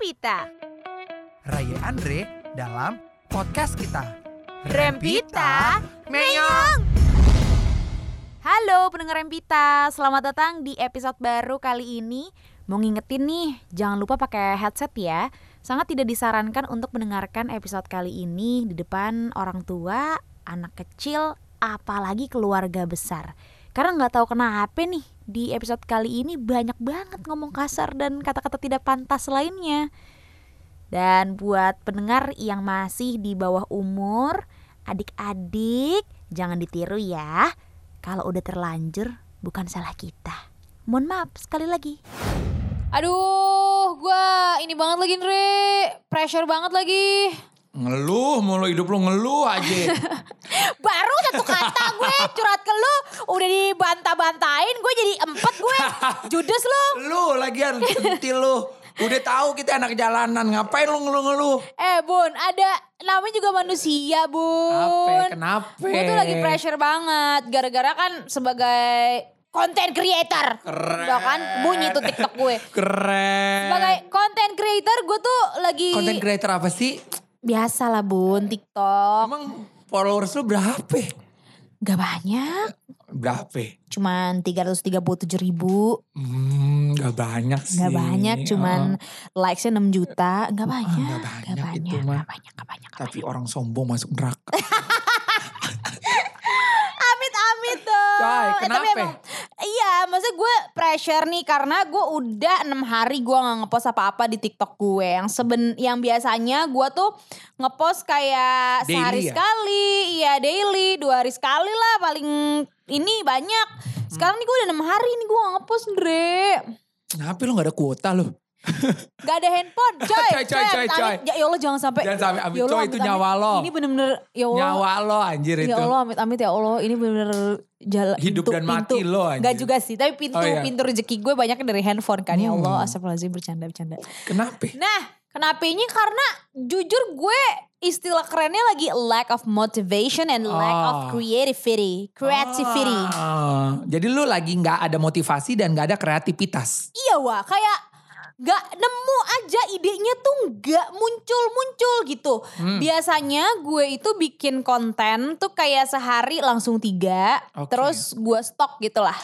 Rempita. Raya Andre dalam podcast kita. Rempita, Menyong. Halo pendengar Rempita, selamat datang di episode baru kali ini. Mau ngingetin nih, jangan lupa pakai headset ya. Sangat tidak disarankan untuk mendengarkan episode kali ini di depan orang tua, anak kecil, apalagi keluarga besar. Karena nggak tahu kenapa nih di episode kali ini banyak banget ngomong kasar dan kata-kata tidak pantas lainnya. Dan buat pendengar yang masih di bawah umur, adik-adik jangan ditiru ya. Kalau udah terlanjur bukan salah kita. Mohon maaf sekali lagi. Aduh, gua ini banget lagi Andre, pressure banget lagi. Ngeluh mulu hidup lu ngeluh aja. Baru satu kata gue curhat ke lu, udah dibantah-bantahin, gue jadi empet gue. Judes lu. lu lagian centil lu. Udah tahu kita anak jalanan, ngapain lu ngeluh-ngeluh? Eh bun, ada namanya juga manusia bun. Apa? Kenapa? Gue tuh lagi pressure banget, gara-gara kan sebagai content creator. Keren. Udah kan bunyi tuh TikTok gue. Keren. Sebagai content creator gue tuh lagi Content creator apa sih? Biasa lah bun TikTok. Emang followers lu berapa? Gak banyak, Berapa? cuman 337 ribu. Hmm, gak banyak sih. Gak banyak, cuman Oh. likesnya 6 juta. Gak banyak, nggak gak banyak banyak, itu mah. gak banyak, gak banyak. gak Tapi orang sombong masuk neraka. Amit amit tuh. Coy, Eh, tapi kenapa? emang, iya, maksudnya gue pressure nih karena gue udah enam hari gue nggak ngepost apa-apa di TikTok gue. Yang seben, yang biasanya gue tuh ngepost kayak Daily sehari ya? sekali, iya daily, dua hari sekali lah paling ini banyak. Sekarang nih gue udah enam hari nih gue gak ngepost Dre. Kenapa lu gak ada kuota lu? Gak ada handphone, coy. Coy, coy, coy, coy. amit. Ya, ya Allah jangan sampai. Jangan sampai amit. Ya Allah, Coy, amit, itu amit. nyawa lo. Ini bener-bener, ya Allah. Nyawa lo anjir itu. Ya Allah amit amit ya Allah ini bener-bener jalan Hidup dan mati lo, anjir. Gak juga sih tapi pintu Oh, iya. pintu rezeki gue banyak dari handphone kan ya Allah Hmm. astagfirullahaladzim bercanda bercanda. Kenapa? Nah kenapa ini karena jujur gue istilah kerennya lagi lack of motivation and lack of Ah. creativity creativity. Ah, jadi lu lagi nggak ada motivasi dan nggak ada kreativitas. Iya wah kayak gak nemu aja idenya tuh gak muncul-muncul gitu. Hmm. Biasanya gue itu bikin konten tuh kayak sehari langsung tiga. Oke. Terus gue stok gitu lah.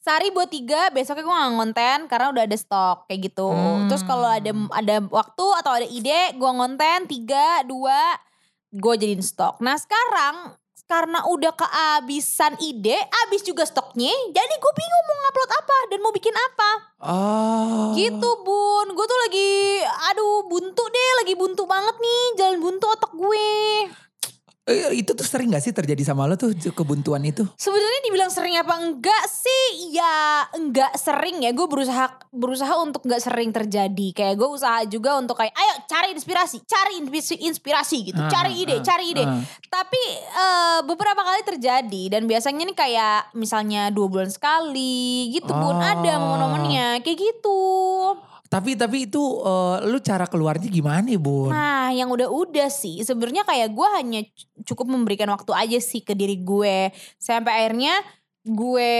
Sehari buat tiga, besoknya gue gak ngonten karena udah ada stok kayak gitu. Hmm. Terus kalau ada ada waktu atau ada ide, gue ngonten tiga, dua, gue jadiin stok. Nah sekarang karena udah kehabisan ide, habis juga stoknya. Jadi gue bingung mau ngupload apa dan mau bikin apa. Oh. Gitu bun, gue tuh lagi, aduh buntu deh, lagi buntu banget nih, jalan buntu otak gue. Eh, itu tuh sering gak sih terjadi sama lo tuh kebuntuan itu? Sebenarnya dibilang sering apa enggak sih? Ya enggak sering ya. Gue berusaha berusaha untuk enggak sering terjadi. Kayak gue usaha juga untuk kayak ayo cari inspirasi, cari inspirasi, inspirasi gitu, Ah, cari ide, ah, cari ide. ah. Tapi eh, beberapa kali terjadi dan biasanya nih kayak misalnya dua bulan sekali gitu. Oh. Ada momen-momennya kayak gitu. Tapi tapi itu eh, lu cara keluarnya gimana Bun? Nah, yang udah-udah sih. Sebenarnya kayak gue hanya cukup memberikan waktu aja sih ke diri gue. Sampai akhirnya gue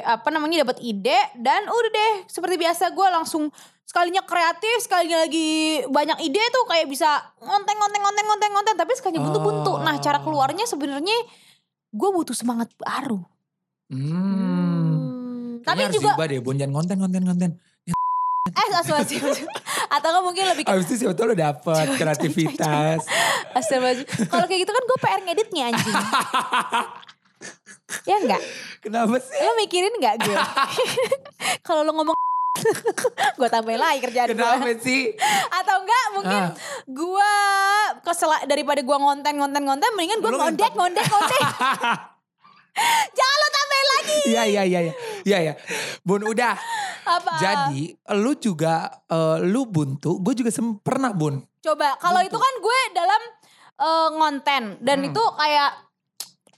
apa namanya dapat ide dan udah deh seperti biasa gue langsung sekalinya kreatif sekalinya lagi banyak ide tuh kayak bisa ngonteng ngonteng ngonteng ngonteng ngonteng tapi sekalinya buntu buntu. Nah cara keluarnya sebenarnya gue butuh semangat baru. Hmm. tapi Kayaknya harus juga deh Bun, jangan konten konten konten. Eh astagfirullahaladzim atau nggak mungkin lebih Abis itu siapa tau lu dapet kreativitas. astagfirullahaladzim kalau kayak gitu kan gue PR ngeditnya anjing ya enggak Kenapa sih? Lo mikirin gak gue? Kalau lo ngomong gue tambahin lagi kerjaan. Kenapa sih? Atau enggak mungkin Ah. gue kesel daripada gue ngonten ngonten ngonten mendingan gue ngondek ngondek ngondek. Jangan lo tambahin lagi. Iya iya iya iya. Iya ya. Bun udah. Apa? Jadi lu juga eh, lu buntu, gue juga sem- pernah Bun. Coba kalau itu kan gue dalam eh, ngonten dan Hmm. itu kayak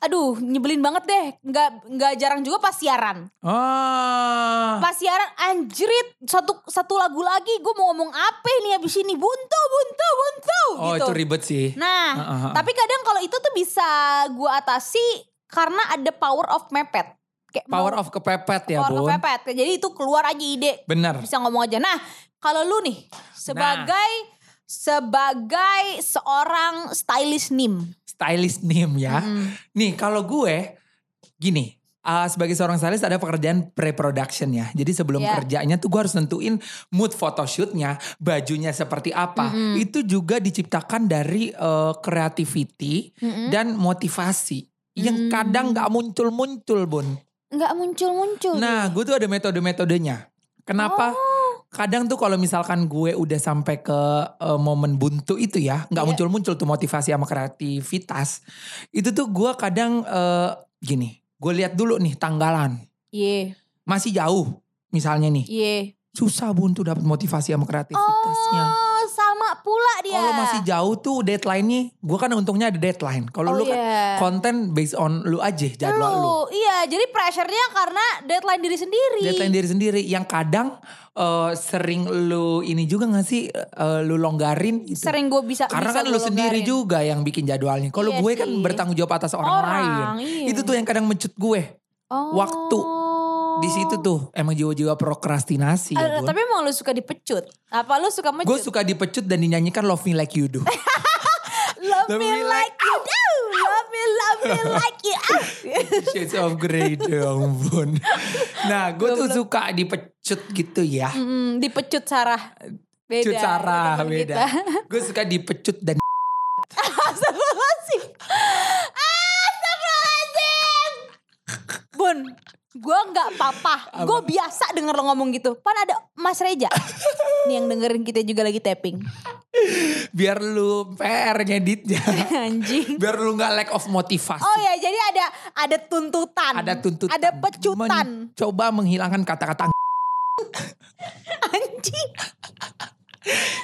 aduh nyebelin banget deh nggak nggak jarang juga pas siaran Ah. pas siaran anjrit satu satu lagu lagi gue mau ngomong apa nih abis ini buntu buntu buntu Oh gitu itu ribet sih. nah Ah, ah, ah. tapi kadang kalau itu tuh bisa gue atasi karena ada power of mepet kayak Power mau- of kepepet ya power of Bun. mepet jadi itu keluar aja ide Bener. bisa ngomong aja nah kalau lu nih sebagai sebagai seorang stylist nim. Stylist nim ya. Nih kalau gue gini. uh, sebagai seorang stylist ada pekerjaan pre-production ya. Jadi sebelum Iya. kerjanya tuh gue harus nentuin mood photoshootnya, bajunya seperti apa. Itu juga diciptakan dari uh, creativity dan motivasi yang kadang nggak muncul-muncul bun. Nggak muncul-muncul. Nah, gue tuh ada metode-metodenya. Kenapa? Oh. Kadang tuh kalau misalkan gue udah sampai ke eh, momen buntu itu ya, nggak Iya. muncul-muncul tuh motivasi sama kreativitas. Itu tuh gue kadang eh, gini, gue lihat dulu nih tanggalan. Iya, Masih jauh misalnya nih. iya. Susah buntu dapat motivasi sama kreativitasnya. Oh, sama pula dia. Kalau masih jauh tuh deadline-nya, gue kan untungnya ada deadline. Kalau Oh, lu kan iya. konten based on lu aja jadwal lu. Lu, iya, jadi pressure-nya karena deadline diri sendiri. deadline diri sendiri yang kadang eh, sering lu ini juga gak sih eh, lu longgarin gitu. Sering gue bisa Karena bisa kan lu sendiri juga yang bikin jadwalnya. Kalau Iya gue kan sih. bertanggung jawab atas orang, Orang, lain. iya. Itu tuh yang kadang mencut gue. Oh. waktu. Di situ tuh emang jiwa-jiwa prokrastinasi Eh, ya Bun. tapi emang lu suka dipecut? Apa lu suka mencut? Gue suka dipecut dan dinyanyikan Love Me Like You Do. love, me like you do, love me, love me like you. Ah. Shades of Grey dong Bun. Nah gue tuh suka dipecut gitu ya. Mm, dipecut Sarah. Beda. Pecut Sarah teman beda. Gue suka dipecut dan Astagfirullahaladzim. Astagfirullahaladzim. Bun, gue nggak apa-apa. Gue biasa denger lo ngomong gitu. Pan ada Mas Reja. Nih yang dengerin kita juga lagi tapping. biar lu PR ngeditnya. Anjing. biar lu gak lack of motivasi. Oh ya, jadi ada ada tuntutan. Ada tuntutan. Ada pecutan. Coba menghilangkan kata-kata Anjing.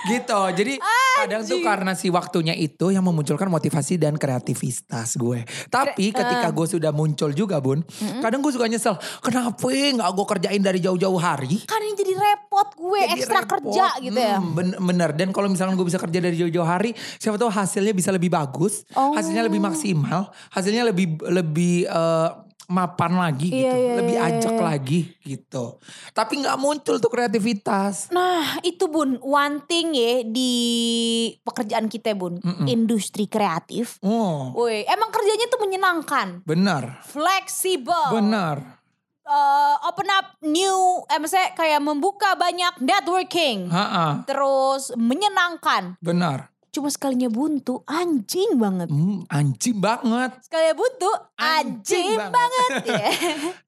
Gitu. Jadi kadang tuh karena si waktunya itu yang memunculkan motivasi dan kreativitas gue. Tapi ketika gue sudah muncul juga bun. Kadang gue suka nyesel. Kenapa nggak gue kerjain dari jauh-jauh hari? Ini jadi repot gue, Jadi ekstra repot. kerja gitu ya. Hmm, ben- bener. Dan kalau misalkan gue bisa kerja dari jauh-jauh hari, siapa tahu hasilnya bisa lebih bagus, Oh. hasilnya lebih maksimal, hasilnya lebih lebih eh, mapan lagi gitu, Iya, iya, lebih iya, ajak iya. lagi gitu. Tapi nggak muncul tuh kreativitas. Nah itu bun, one thing ya di pekerjaan kita bun, Mm-mm. industri kreatif. Oh, Woi, emang kerjanya tuh menyenangkan, benar, fleksibel, benar. eh, open up new, eh maksudnya kayak membuka banyak networking, Ha-ha, terus menyenangkan. benar. Cuma sekalinya buntu, anjing banget. Hmm, anjing banget. Sekalinya buntu, Anjing anjing, banget. banget. ya.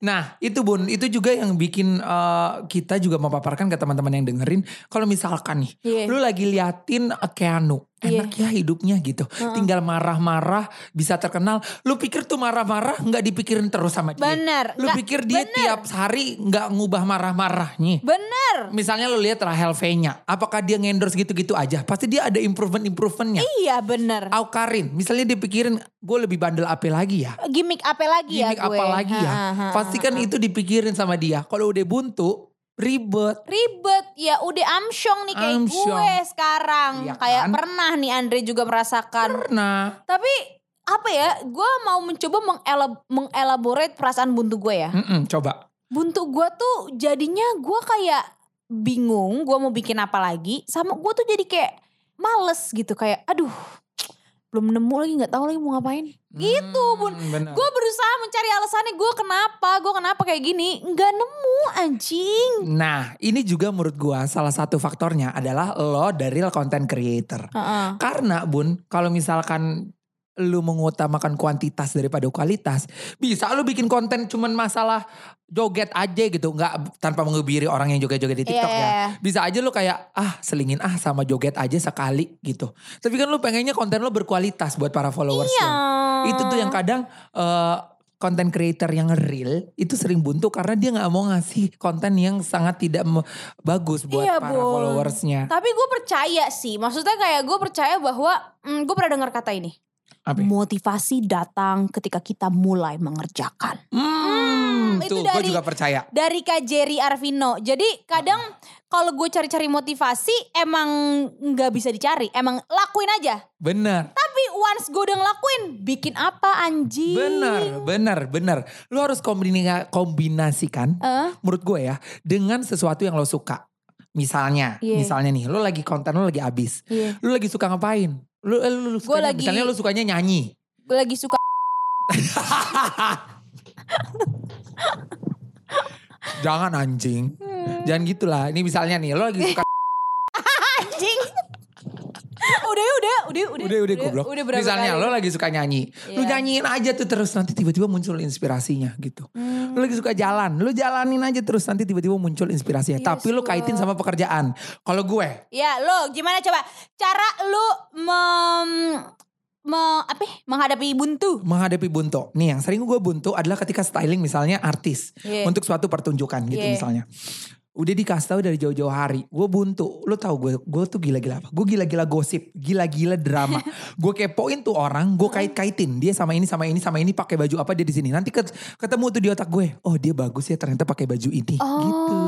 Nah itu bun, itu juga yang bikin eh, kita juga memaparkan ke teman-teman yang dengerin. Kalau misalkan nih, Iya. lu lagi liatin Keanu, Iya. enak ya hidupnya gitu. Tinggal marah-marah, bisa terkenal. Lu pikir tuh marah-marah nggak dipikirin terus sama dia. Bener, Lu nggak- pikir dia bener. tiap hari nggak ngubah marah-marahnya. Bener. Misalnya lu lihat Rahel V-nya, apakah dia ngendorse gitu-gitu aja? Pasti dia ada improvement-improvementnya. Iya bener. Aukarin, misalnya dia pikirin gue lebih bandel apa lagi ya? Gimik apa lagi ya gimmick gue? apa lagi ya? Ha, ha, Pasti kan ha. itu dipikirin sama dia. Kalau udah buntu, ribet. ribet ya udah amsyong nih kayak Amsyong. gue sekarang kayak kan? pernah nih Andre juga merasakan Nah, tapi apa ya gue mau mencoba mengelab- mengelaborate perasaan buntu gue ya mm-mm, coba. buntu gue tuh jadinya gue kayak bingung gue mau bikin apa lagi sama gue tuh jadi kayak males gitu kayak aduh belum nemu lagi nggak tahu lagi mau ngapain gitu bun Hmm, bener. gue berusaha mencari alasannya gue kenapa gue kenapa kayak gini nggak nemu anjing Nah, ini juga menurut gua salah satu faktornya adalah lo dari content creator. Heeh. Karena Bun, kalau misalkan lu mengutamakan kuantitas daripada kualitas, bisa lu bikin konten cuman masalah joget aja gitu, nggak tanpa mengebiri orang yang joget-joget di TikTok Iya, ya. iya. Bisa aja lu kayak ah selingin ah sama joget aja sekali gitu. Tapi kan lu pengennya konten lu berkualitas buat para followers lu. Itu tuh yang kadang eh, konten creator yang real itu sering buntu karena dia nggak mau ngasih konten yang sangat tidak bagus buat Iya, para Bun. followersnya. Tapi gue percaya sih, maksudnya kayak gue percaya bahwa hmm, gue pernah dengar kata ini. Apa? Motivasi datang ketika kita mulai mengerjakan. Hmm, itu tuh gue juga percaya. Dari Kak Jerry Arvino. Jadi kadang kalau gue cari-cari motivasi emang nggak bisa dicari. Emang lakuin aja. Bener, Tapi once gue udah ngelakuin, bikin apa anjing? bener, bener, bener. Lu harus kombina- kombinasikan, Eh? menurut gue ya, dengan sesuatu yang lo suka. misalnya, Iya. misalnya nih, lo lagi konten lo lagi abis, Iya. lo lagi suka ngapain? Eh, lo, lo Gua sukanya- lagi- misalnya lo sukanya nyanyi. Gue lagi suka Jangan anjing, Hmm. jangan gitulah. Ini misalnya nih, lo lagi suka anjing. Udah udah udah udah udah udah goblok. Udah berapa Misalnya kali? lo lagi suka nyanyi, lu Iya. nyanyiin aja tuh terus nanti tiba-tiba muncul inspirasinya gitu. Hmm. Lu lagi suka jalan, lu jalanin aja terus nanti tiba-tiba muncul inspirasinya. Yes, Tapi lu kaitin sama pekerjaan. Kalau gue, Ya lo gimana coba cara lu mem, me- apa ya, menghadapi buntu? menghadapi buntu. Nih yang sering gue buntu adalah ketika styling misalnya artis Iya. untuk suatu pertunjukan gitu Iya. misalnya. Udah dikasih tahu dari jauh-jauh hari, gue buntu. Lu tahu gue, gue tuh gila-gila apa? Gue gila-gila gosip, gila-gila drama. gue kepoin tuh orang, gue kait-kaitin dia sama ini sama ini sama ini pakai baju apa dia di sini. Nanti ket- ketemu tuh di otak gue, oh dia bagus ya ternyata pakai baju ini, gitu.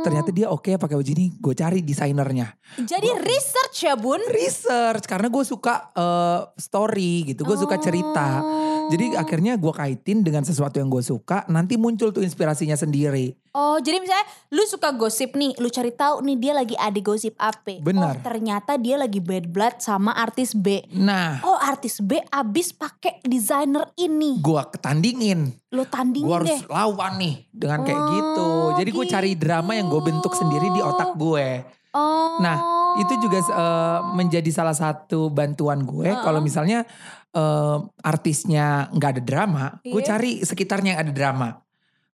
Ternyata dia oke pakai baju ini, gue cari desainernya. Jadi research ya bun. Research karena gue suka eh, story gitu, gue suka cerita. Jadi akhirnya gue kaitin dengan sesuatu yang gue suka, nanti muncul tuh inspirasinya sendiri. Oh jadi misalnya lu suka gosip nih, lu cari tahu nih dia lagi ada gosip apa? Benar. Oh ternyata dia lagi bad blood sama artis B. Nah, Oh artis B abis pakai desainer ini. gue ketandingin, Lo tandingin gue harus deh. lawan nih dengan kayak Oh, gitu. Jadi gue cari drama yang gue bentuk sendiri di otak gue. Oh. Nah, Itu juga eh, menjadi salah satu bantuan gue. Kalau misalnya eh, artisnya nggak ada drama, gue Iya. cari sekitarnya yang ada drama.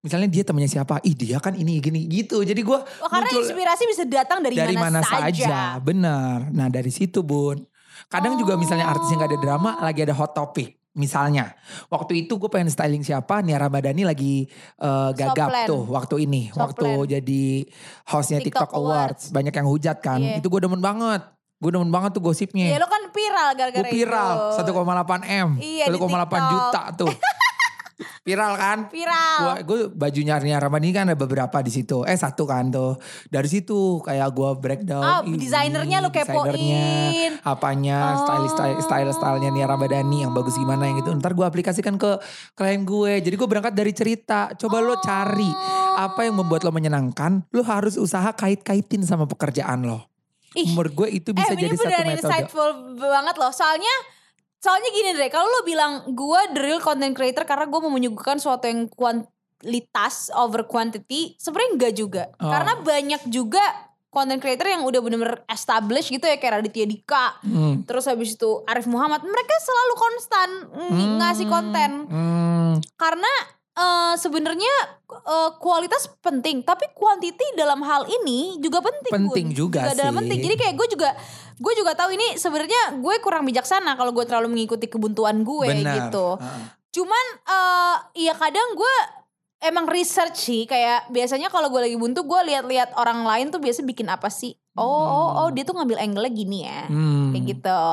Misalnya dia temennya siapa? Ih dia kan ini gini gitu. Jadi gue Oh, karena inspirasi bisa datang dari, dari mana, saja. Benar. Nah dari situ bun. Kadang juga misalnya artis yang gak ada drama lagi ada hot topic. Misalnya waktu itu gue pengen styling siapa Nia Ramadhani lagi eh, gagap Soplen. tuh waktu ini. Waktu Soplen. jadi hostnya TikTok TikTok, Awards. Banyak yang hujat kan. Iya. Itu gue demen banget. Gue demen banget tuh Iya gosipnya. lo kan viral gara-gara gue viral itu. 1,8 M. Iya, di 1,8 TikTok. juta tuh. viral kan? Viral. Gua, gue bajunya Nia Ramadhani kan ada beberapa di situ. Eh satu kan tuh. Dari situ kayak gue breakdown. Oh, ih, desainernya lu kepoin. desainernya, apanya, Oh. style style style stylenya Nia Ramadhani yang bagus gimana yang gitu. Ntar gue aplikasikan ke klien gue. Jadi gue berangkat dari cerita. Coba lo cari apa yang membuat lo menyenangkan. Lo harus usaha kait-kaitin sama pekerjaan lo. Ih. Menurut gue itu bisa eh, jadi ini satu beneran metode. insightful banget loh. Soalnya soalnya gini deh, kalau lo bilang gue the real content creator karena gue mau menyuguhkan suatu yang kualitas over quantity, sebenarnya enggak juga. Oh. Karena banyak juga content creator yang udah bener-bener established gitu ya kayak Raditya Dika. Hmm. Terus habis itu Arif Muhammad, mereka selalu konstan ng- Hmm. ngasih konten. Hmm. karena eh, sebenarnya eh, kualitas penting tapi quantity dalam hal ini juga penting Penting Bun. juga dalam sih. penting jadi kayak gue juga gue juga tahu ini sebenarnya gue kurang bijaksana kalau gue terlalu mengikuti kebuntuan gue Benar. gitu Heeh. cuman eh ya kadang gue emang research sih kayak biasanya kalau gue lagi buntu gue lihat-lihat orang lain tuh biasa bikin apa sih oh oh oh dia tuh ngambil angle gini ya Hmm. kayak gitu.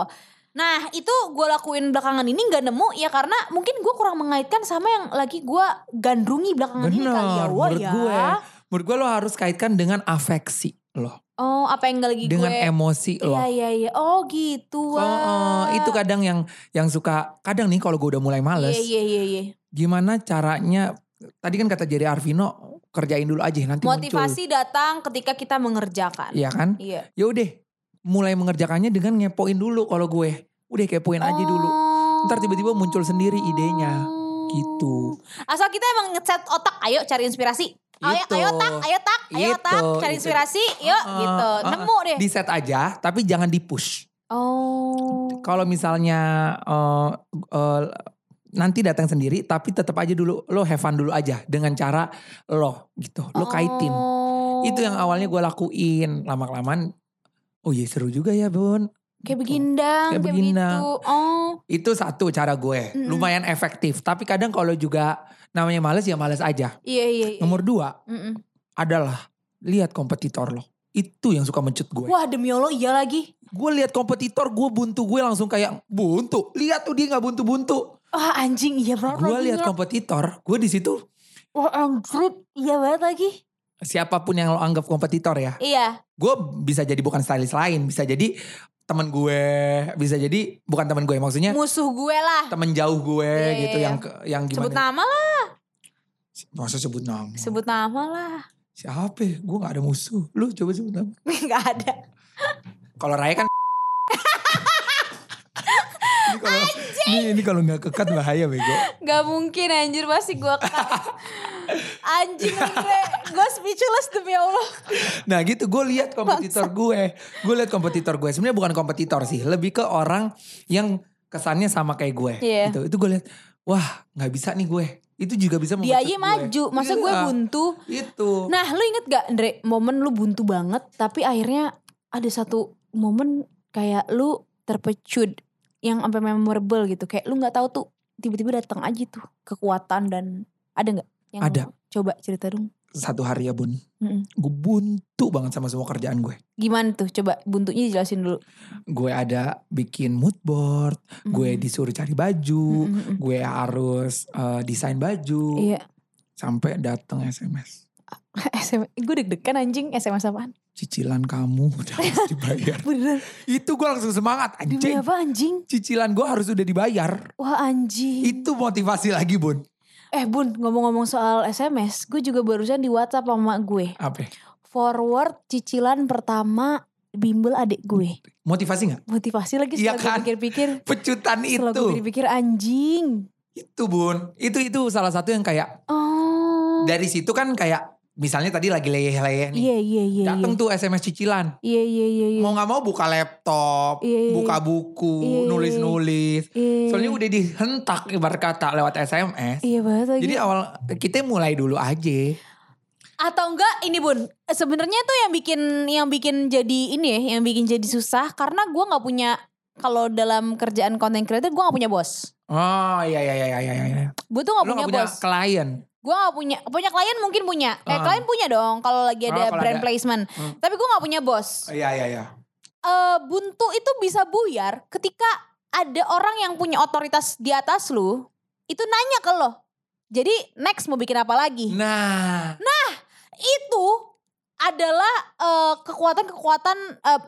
Nah itu gue lakuin belakangan ini nggak nemu ya karena mungkin gue kurang mengaitkan sama yang lagi gue gandrungi belakangan ini kali ya. Wah menurut ya. gue. Menurut gue lo harus kaitkan dengan afeksi lo. Oh apa yang lagi Dengan gue. emosi lo. Iya iya iya. Oh gitu. Oh, oh, itu kadang yang yang suka kadang nih kalau gue udah mulai males, Iya iya iya. iya. gimana caranya? Tadi kan kata Jerry Arvino kerjain dulu aja nanti Motivasi datang ketika kita mengerjakan. muncul. Iya kan? Iya. Ya udah, mulai mengerjakannya dengan ngepoin dulu kalau gue. Udah kepoin aja dulu. Oh. Ntar tiba-tiba muncul sendiri idenya. Gitu. Asal kita emang ngeset otak, ayo cari inspirasi. Ayo, Gitu. ayo tak, ayo tak, ayo Gitu, tak, cari itu. inspirasi, yuk Heeh, gitu. heeh. Nemu deh. Di set aja, tapi jangan di push. Oh. Kalau misalnya eh, eh, nanti datang sendiri, tapi tetap aja dulu lo have fun dulu aja dengan cara lo gitu, lo kaitin. Oh. Itu yang awalnya gue lakuin lama kelamaan. Oh iya seru juga ya bun. Kayak Gitu. begindang, Kayak kayak, begindang. begitu. Oh. Itu satu cara gue, Mm-mm. lumayan efektif. Tapi kadang kalau juga namanya males ya males aja. Iya iya. iya. Nomor dua Mm-mm. adalah lihat kompetitor lo. Itu yang suka mencut gue. Wah demi Allah iya lagi. Gue lihat kompetitor gue buntu gue langsung kayak buntu. Lihat tuh dia nggak buntu-buntu. Wah anjing iya banget Gue lihat kompetitor, gue di situ Wah anjrit iya banget lagi. siapa pun yang lo anggap kompetitor ya. Iya. Gue bisa jadi bukan stylist lain, bisa jadi teman gue, bisa jadi bukan teman gue maksudnya Musuh gue lah. teman jauh gue Iya, iya, gitu iya. yang yang gimana? Sebut nama lah. Masa sebut nama? Sebut nama lah. Siapa? ya? Gue gak ada musuh. Lu coba sebut nama. Gak ada. Kalau Raya kan ini kalau ini, ini kalau nggak kekat bahaya bego. Gak mungkin anjir pasti gue Anjing Andre. Gue speechless demi Allah. Nah gitu gue lihat kompetitor gue, gue lihat kompetitor gue. Sebenarnya bukan kompetitor sih, lebih ke orang yang kesannya sama kayak gue. Iya. Gitu. Itu gue lihat, wah nggak bisa nih gue. Itu juga bisa Dia aja gue. maju. Masa gue Iya, buntu. Itu. Nah lu inget gak Andre momen lu buntu banget tapi akhirnya ada satu momen kayak lu terpecut yang sampai memorable gitu kayak lu nggak tahu tuh tiba-tiba datang aja tuh kekuatan dan ada nggak yang Ada. coba cerita dong Satu hari ya bun, Mm-mm. gue buntu banget sama semua kerjaan gue. gimana tuh coba buntunya jelasin dulu Gue ada bikin mood board, gue Mm. disuruh cari baju, Mm, mm, mm. gue harus eh, desain baju, iya sampai datang SMS. SMS gue deg-degan anjing SMS apaan Cicilan kamu udah harus dibayar. bener Itu gue langsung semangat demi anjing. apa anjing Cicilan gue harus udah dibayar. wah anjing Itu motivasi lagi bun. Eh bun ngomong-ngomong soal SMS gue juga barusan di WhatsApp sama gue Apa? forward cicilan pertama bimbel adik gue Motivasi gak? motivasi lagi Iya setelah kan? gue pikir-pikir Pecutan setelah itu. gue pikir-pikir anjing Itu bun. Itu itu salah satu yang kayak oh dari situ kan kayak misalnya tadi lagi leyeh-leyeh nih. iya iya iya Dateng iya tuh SMS cicilan. iya iya iya iya Mau gak mau buka laptop, Iya, iya, buka iya. buku, Iya, iya, nulis-nulis. Iya. Soalnya udah dihentak ibarat kata lewat SMS. iya banget lagi Jadi awal kita mulai dulu aja. atau enggak ini bun sebenarnya tuh yang bikin yang bikin jadi ini ya yang bikin jadi susah karena gue nggak punya kalau dalam kerjaan content creator gue nggak punya bos Oh iya iya iya iya iya. gue tuh nggak Lu punya, gak punya bos klien. Gue nggak punya punya klien mungkin punya. Eh klien punya dong kalau lagi Oh, ada kalau brand ada. placement. Hmm. tapi gue nggak punya bos. Iya iya iya. eh buntu itu bisa buyar ketika ada orang yang punya otoritas di atas lu itu nanya ke lo. Jadi next mau bikin apa lagi? Nah, itu adalah eh, kekuatan-kekuatan eh,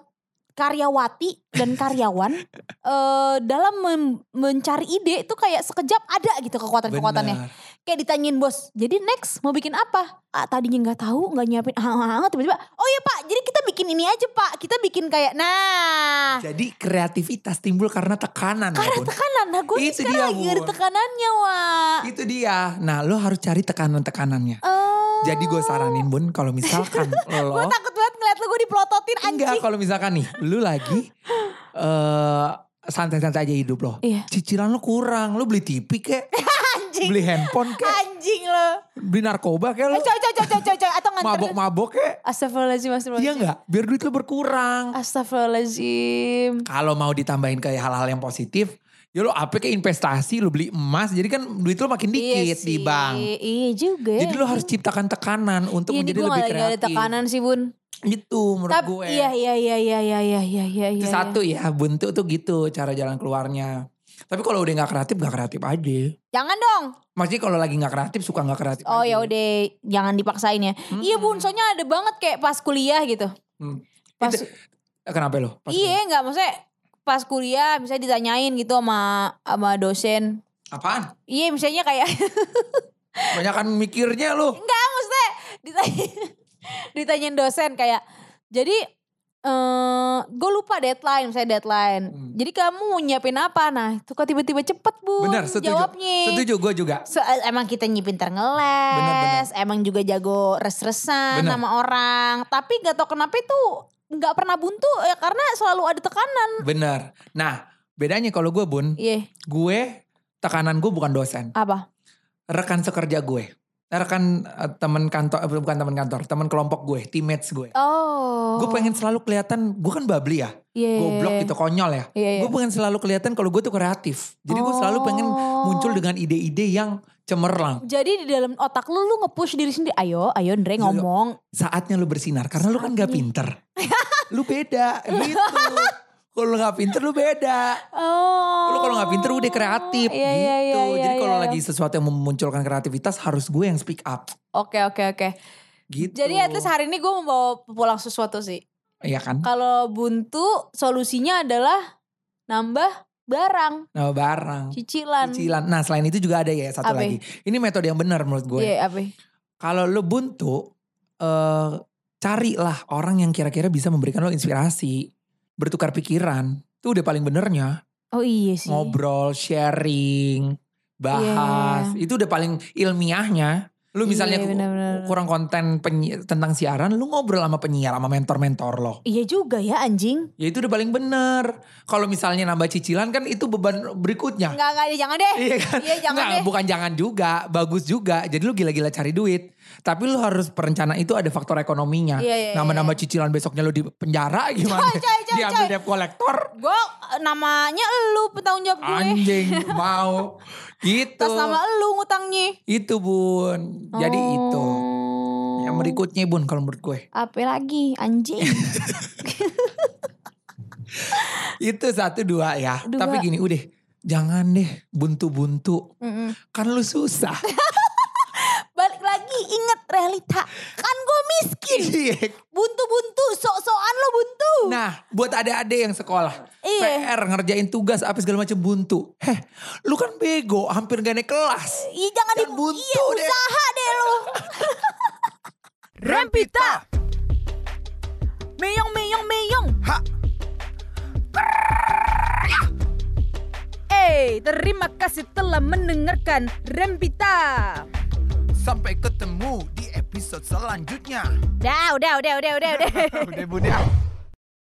karyawati dan karyawan eh, dalam mem- mencari ide itu kayak sekejap ada gitu kekuatan-kekuatannya. Kayak ditanyain bos, jadi next mau bikin apa? Ah, tadinya nggak tahu, nggak nyiapin, ah, ah, ah, tiba-tiba, oh iya pak, jadi kita bikin ini aja pak, kita bikin kayak, nah, Jadi kreativitas timbul karena tekanan ya karena Bun. tekanan, nah gue Itu sekarang dia, lagi ada tekanannya wah. Itu dia. Nah lo harus cari tekanan-tekanannya. Oh. Jadi gue saranin bun kalau misalkan Gue lo. takut banget ngeliat lu gue dipelototin Enggak anjing. kalau misalkan nih lu lagi eh santai-santai aja hidup lo. Iya. Cicilan lo kurang. Lo beli TV kek. anjing. Beli handphone kek. Anjing lo. Beli narkoba kek lo. Eh, coy, coy, coy, coy, coy. Atau nganter. Mabok-mabok kek. Astagfirullahaladzim, astagfirullahaladzim. Iya enggak? Biar duit lo berkurang. Astagfirullahaladzim. Kalau mau ditambahin kayak hal-hal yang positif, Ya lo apa ke investasi, lo beli emas, jadi kan duit lo makin iya dikit iya di bank. Iya juga. Jadi lo harus ciptakan tekanan untuk iya, menjadi lebih kreatif. Iya, gue tekanan sih Bun. Gitu menurut Tapi, gue. Iya, iya, iya, iya, iya, iya, iya, iya. Itu satu ya, buntu tuh gitu cara jalan keluarnya. Tapi kalau udah gak kreatif, gak kreatif aja. Jangan dong. Maksudnya kalau lagi gak kreatif, suka gak kreatif Oh ya udah jangan dipaksain ya. Iya bun, soalnya ada banget kayak pas kuliah gitu. Hmm. Pas Itu- Kenapa lo? Pas iya nggak maksudnya pas kuliah misalnya ditanyain gitu sama sama dosen. Apaan? Iya misalnya kayak Banyakan mikirnya lo. Enggak maksudnya ditanya, ditanyain dosen kayak jadi eh gue lupa deadline misalnya deadline. Hmm. Jadi kamu nyiapin apa? Nah itu kok tiba-tiba cepet bu Bener, setuju. jawabnya. Setuju, gue juga. So, eh, emang kita nyipin Bener, ngeles, emang juga jago res-resan Bener. sama orang. Tapi gak tau kenapa itu nggak pernah buntu ya karena selalu ada tekanan. Bener. Nah, bedanya kalau gue bun, Iya, gue tekanan gue bukan dosen. apa? Rekan sekerja gue. Rekan eh, temen kantor, eh, bukan temen kantor, temen kelompok gue, teammates gue. Oh. Gue pengen selalu kelihatan, gue kan babli ya. Iya, iya, goblok iya. gitu konyol ya. Iya, iya. Gue pengen selalu kelihatan kalau gue tuh kreatif. Jadi gue selalu pengen Oh. muncul dengan ide-ide yang cemerlang. Jadi di dalam otak lu lu nge-push diri sendiri. Ayo, ayo Andre Iya, ngomong. Saatnya lu bersinar karena lu kan gak Saatnya. pinter. lu beda gitu. Kalau lu gak pinter lu beda. Oh. Lu kalau gak pinter udah kreatif Iya, gitu. iya, iya, iya, Jadi kalau iya. lagi sesuatu yang memunculkan kreativitas harus gue yang speak up. Oke, oke, oke. Gitu. Jadi at least hari ini gue membawa pulang sesuatu sih. Iya kan? Kalau buntu solusinya adalah nambah barang, Nah barang. cicilan. Cicilan. Nah selain itu juga ada ya satu Apa? lagi. Ini metode yang benar menurut gue. Iya, apa? Kalau lu buntu, eh carilah orang yang kira-kira bisa memberikan lo inspirasi, bertukar pikiran. Itu udah paling benernya. Oh iya sih. Ngobrol, sharing, bahas. Itu udah paling ilmiahnya. Lu misalnya Iya, benar-benar. kurang konten penyi- tentang siaran, lu ngobrol sama penyiar, sama mentor-mentor lo. Iya juga ya anjing. Ya itu udah paling bener. Kalau misalnya nambah cicilan kan itu beban berikutnya. Enggak enggak jangan deh. Iya kan? Iya jangan Nggak, deh. bukan jangan juga, bagus juga. Jadi lu gila-gila cari duit. Tapi lu harus perencana itu ada faktor ekonominya. Iya, iya, Nambah-nambah cicilan besoknya lu di penjara gimana? Coy, coy, coy, Diambil debt collector. Gue namanya lu petanggung jawab gue. Anjing mau. Gitu. Tas nama lu ngutangnya. Itu bun. Jadi itu. Oh. Yang berikutnya bun kalau menurut gue. Apa lagi anjing? Itu satu dua ya. Dua. Tapi gini udah. Jangan deh buntu-buntu. Mm-mm. Kan lu susah. Realita. Kan gue miskin. Iya. Buntu-buntu, sok-sokan lo buntu. Nah, buat adik-adik yang sekolah, Iya. PR ngerjain tugas apa segala macam buntu. Heh, lu kan bego, hampir gak naik kelas. Ih jangan Dan di buntu iya, deh. usaha deh lo. Rempita. Meyong meyong meyong. Ha. Eh, terima kasih telah mendengarkan Rempita. Sampai ketemu di episode selanjutnya. Dah, udah, udah, udah, udah, udah. Udah ya.